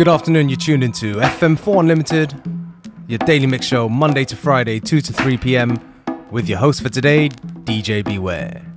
Good afternoon, you're tuned into FM4 Unlimited, your daily mix show Monday to Friday, 2 to 3 p.m. with your host for today, DJ Beware.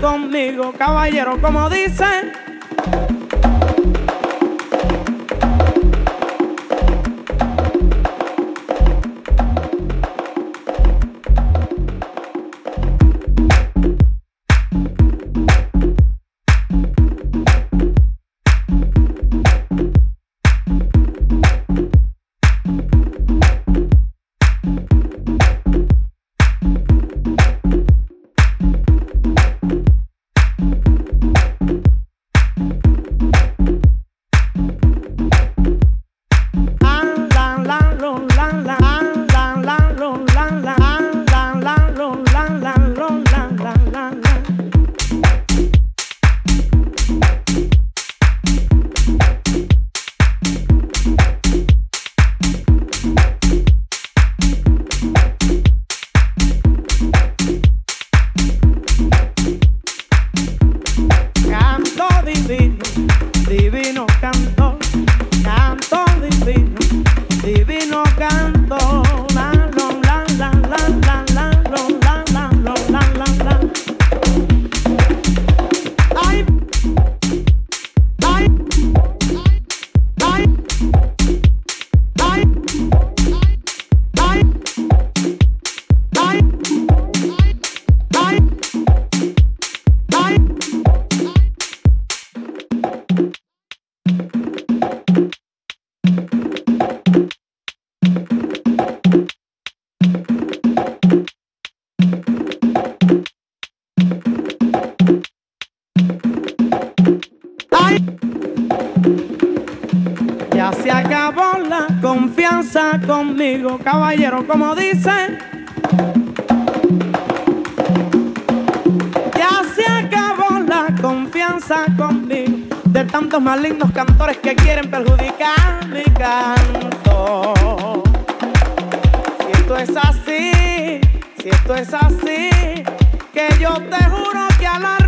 conmigo, caballero, como dice. conmigo, caballero, como dicen. Ya se acabó la confianza conmigo de tantos malignos cantores que quieren perjudicar mi canto. Si esto es así, si esto es así, que yo te juro que a la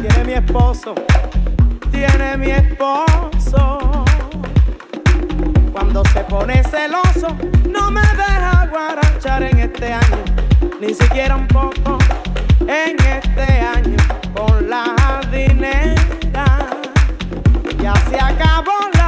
tiene mi esposo, tiene mi esposo. Cuando se pone celoso, no me deja guarachar en este año, ni siquiera un poco en este año con la dinera. Ya se acabó la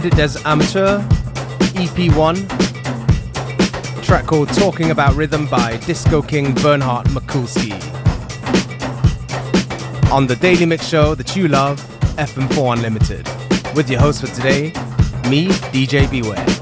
Edit des Amateur, EP1, track called Talking About Rhythm by Disco King Bernhard Mikulski. On the Daily Mix Show that you love, FM4 Unlimited. With your host for today, me, DJ Beware.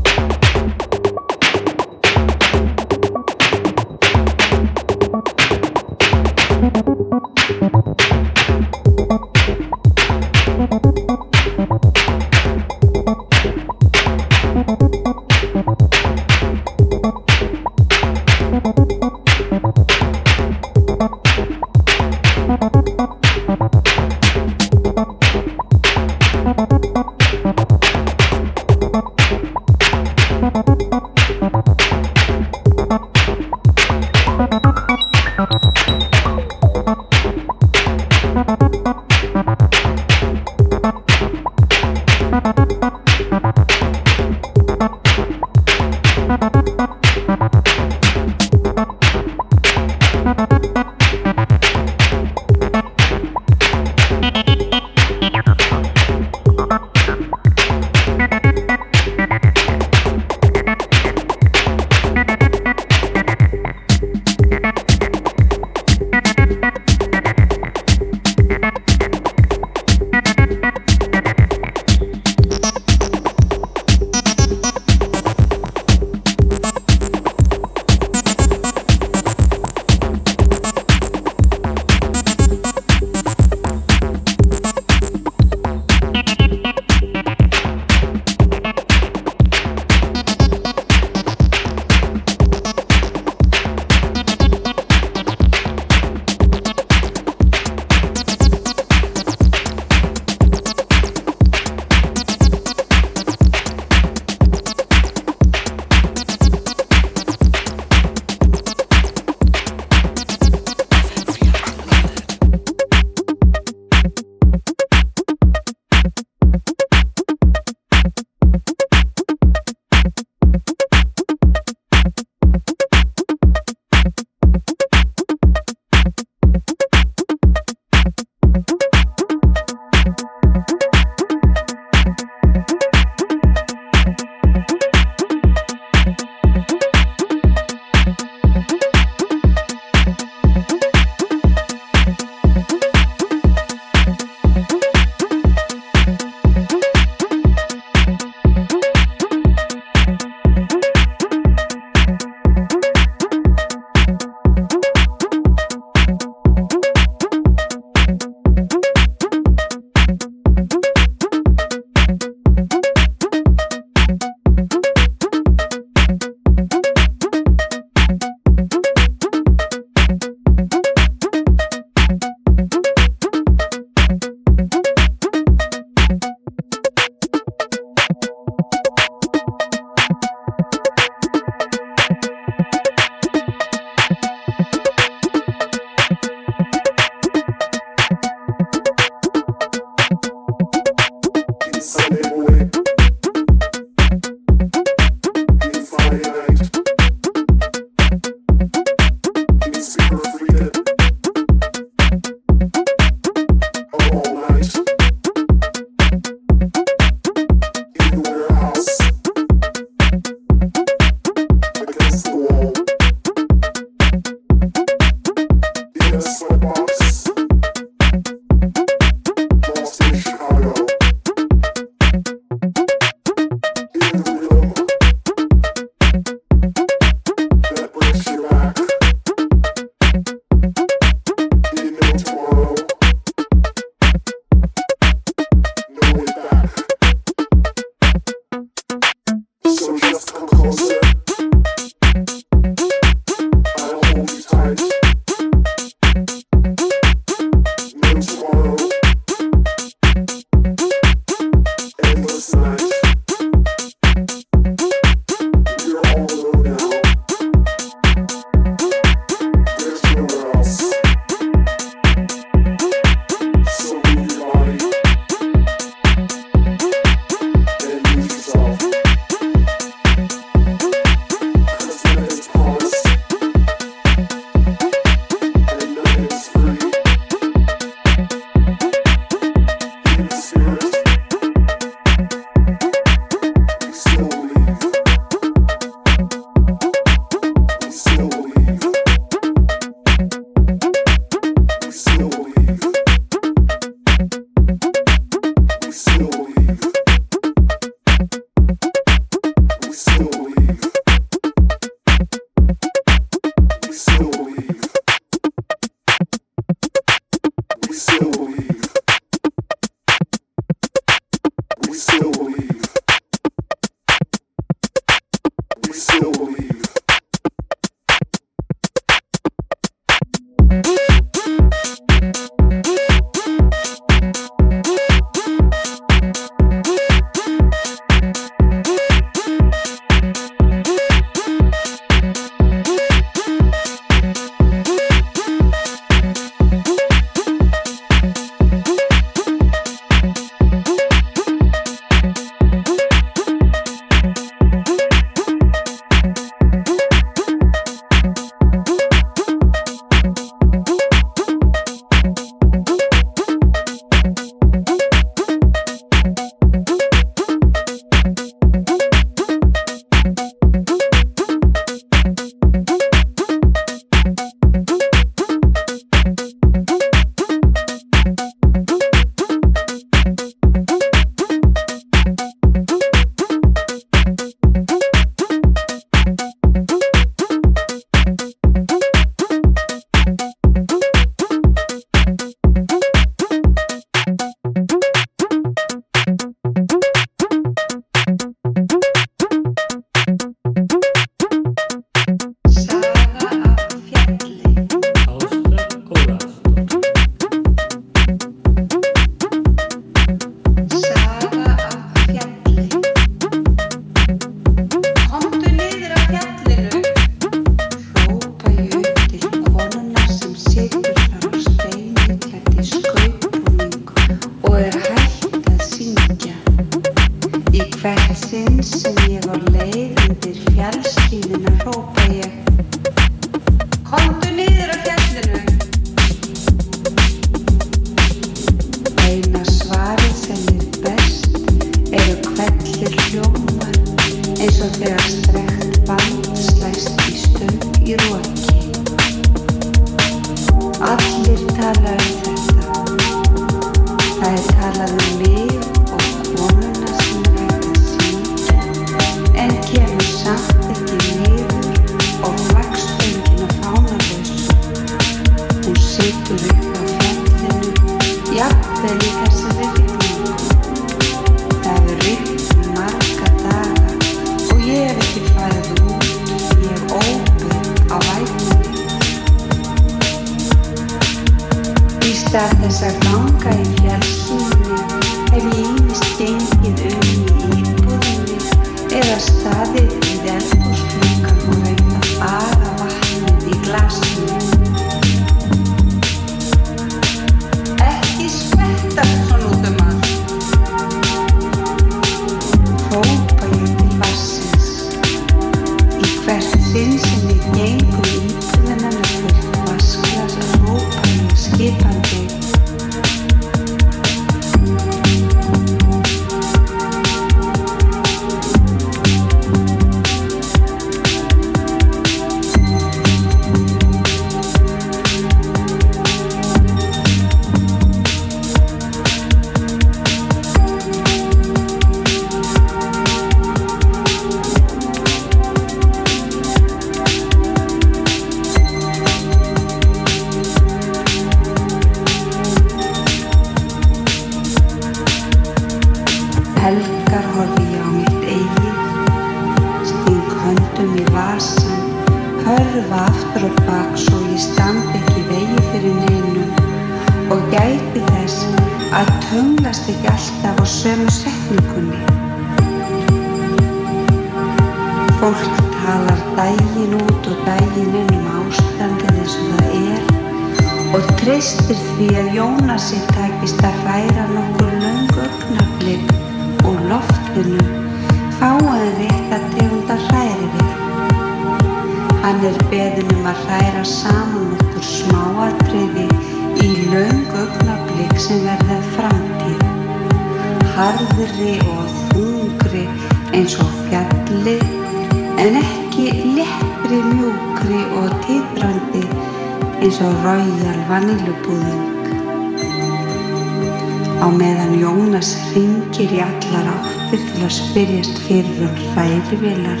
Fyrir um hrærivelar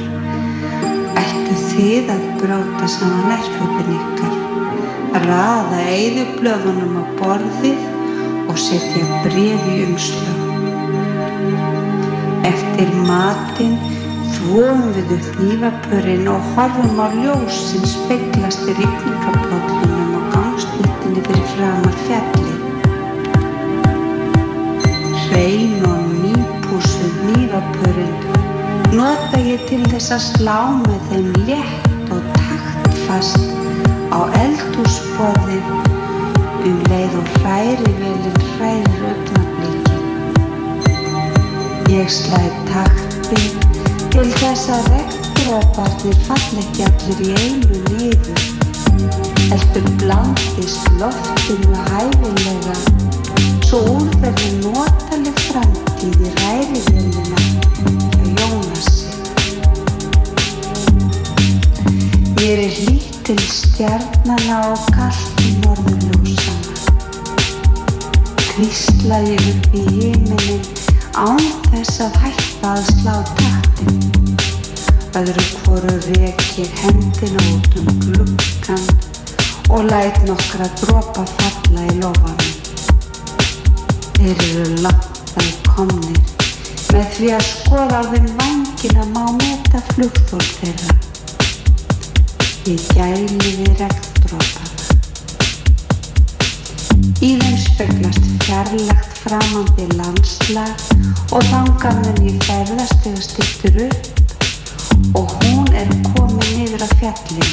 ættu þið að bróta saman erföpun ykkar, raða eigðublöðunum á borðið og setja bref í umslög. Eftir matinn þvóum við upp nývapurinn og horfum á ljós sem speglast í rikningablótlunum ég til þess að slá með þeim létt og taktfast á eldúsborðið um leið og hræri velin hrærir augnablíkin. Ég slæði takti til þess að regndróparnir fall ekki allir í einu niður heldur blandist loftinu hæfilega svo úrverði notaleg framtíð í rærivelina Mér er hlýtt til stjarnana og kallt í norðurljósana. Kvísla ég upp í híminin án þess að hætta að slá taktin. Öðru hvoru rek ég hendina út um glukkan og læt nokkra dropa falla í lofanum. Þeir eru að komnir með því að skoða á þeim vangina má meta flugþól þeirra. Ég gæli við regndrópana. Í þeim speglast fjarlagt framandi landslag og þangar mun ég ferðast þegar styrtur upp og hún er komið niður á fjallinu.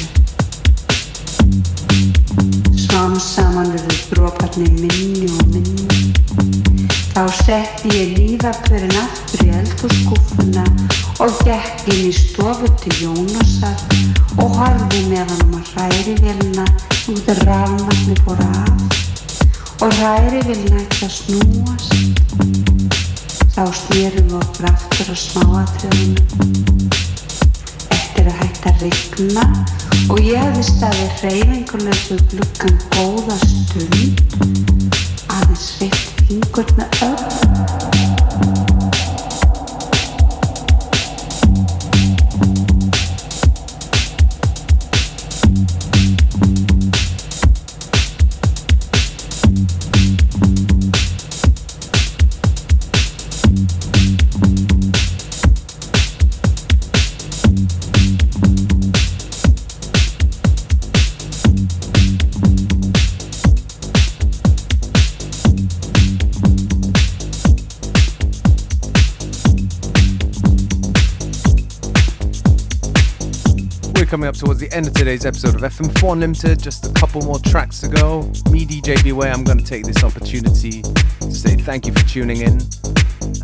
Svám saman verður dróparnir minni og minni. Þá setti ég lífapurinn aftur í eldurskúfuna og gekk inn í stofu til Jónasar og horfi með hann að hræri vilna út af rafnarni fór af og hræri vilna ekki að snúast þá snýrum við okkur aftur á smáatröðunum eftir að hætta að regna og ég hefði staðið hreyfingulegs við glukkan góða stund aðeins veitt fingurna öll coming up towards the end of today's episode of FM4 Unlimited. Just a couple more tracks to go. Me, DJ Beware, I'm going to take this opportunity to say thank you for tuning in.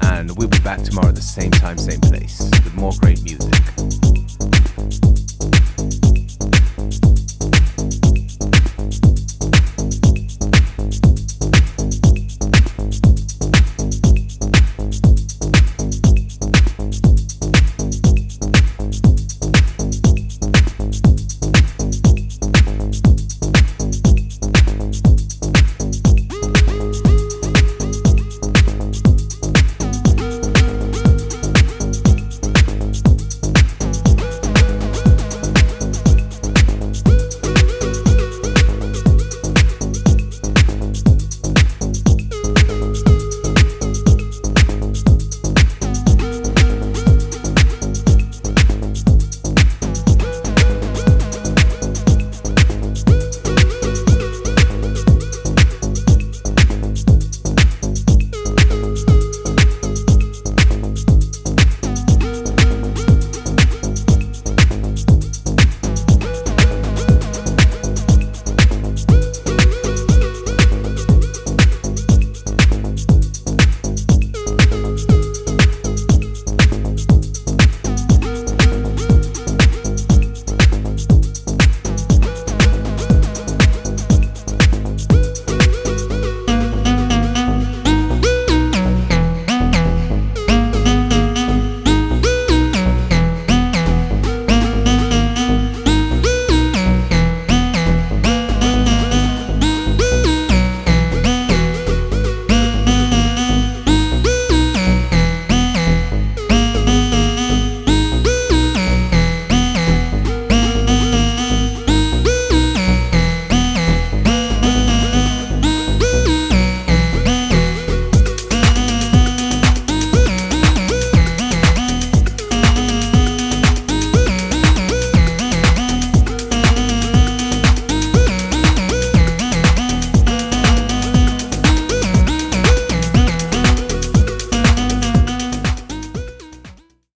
And we'll be back tomorrow at the same time, same place with more great music.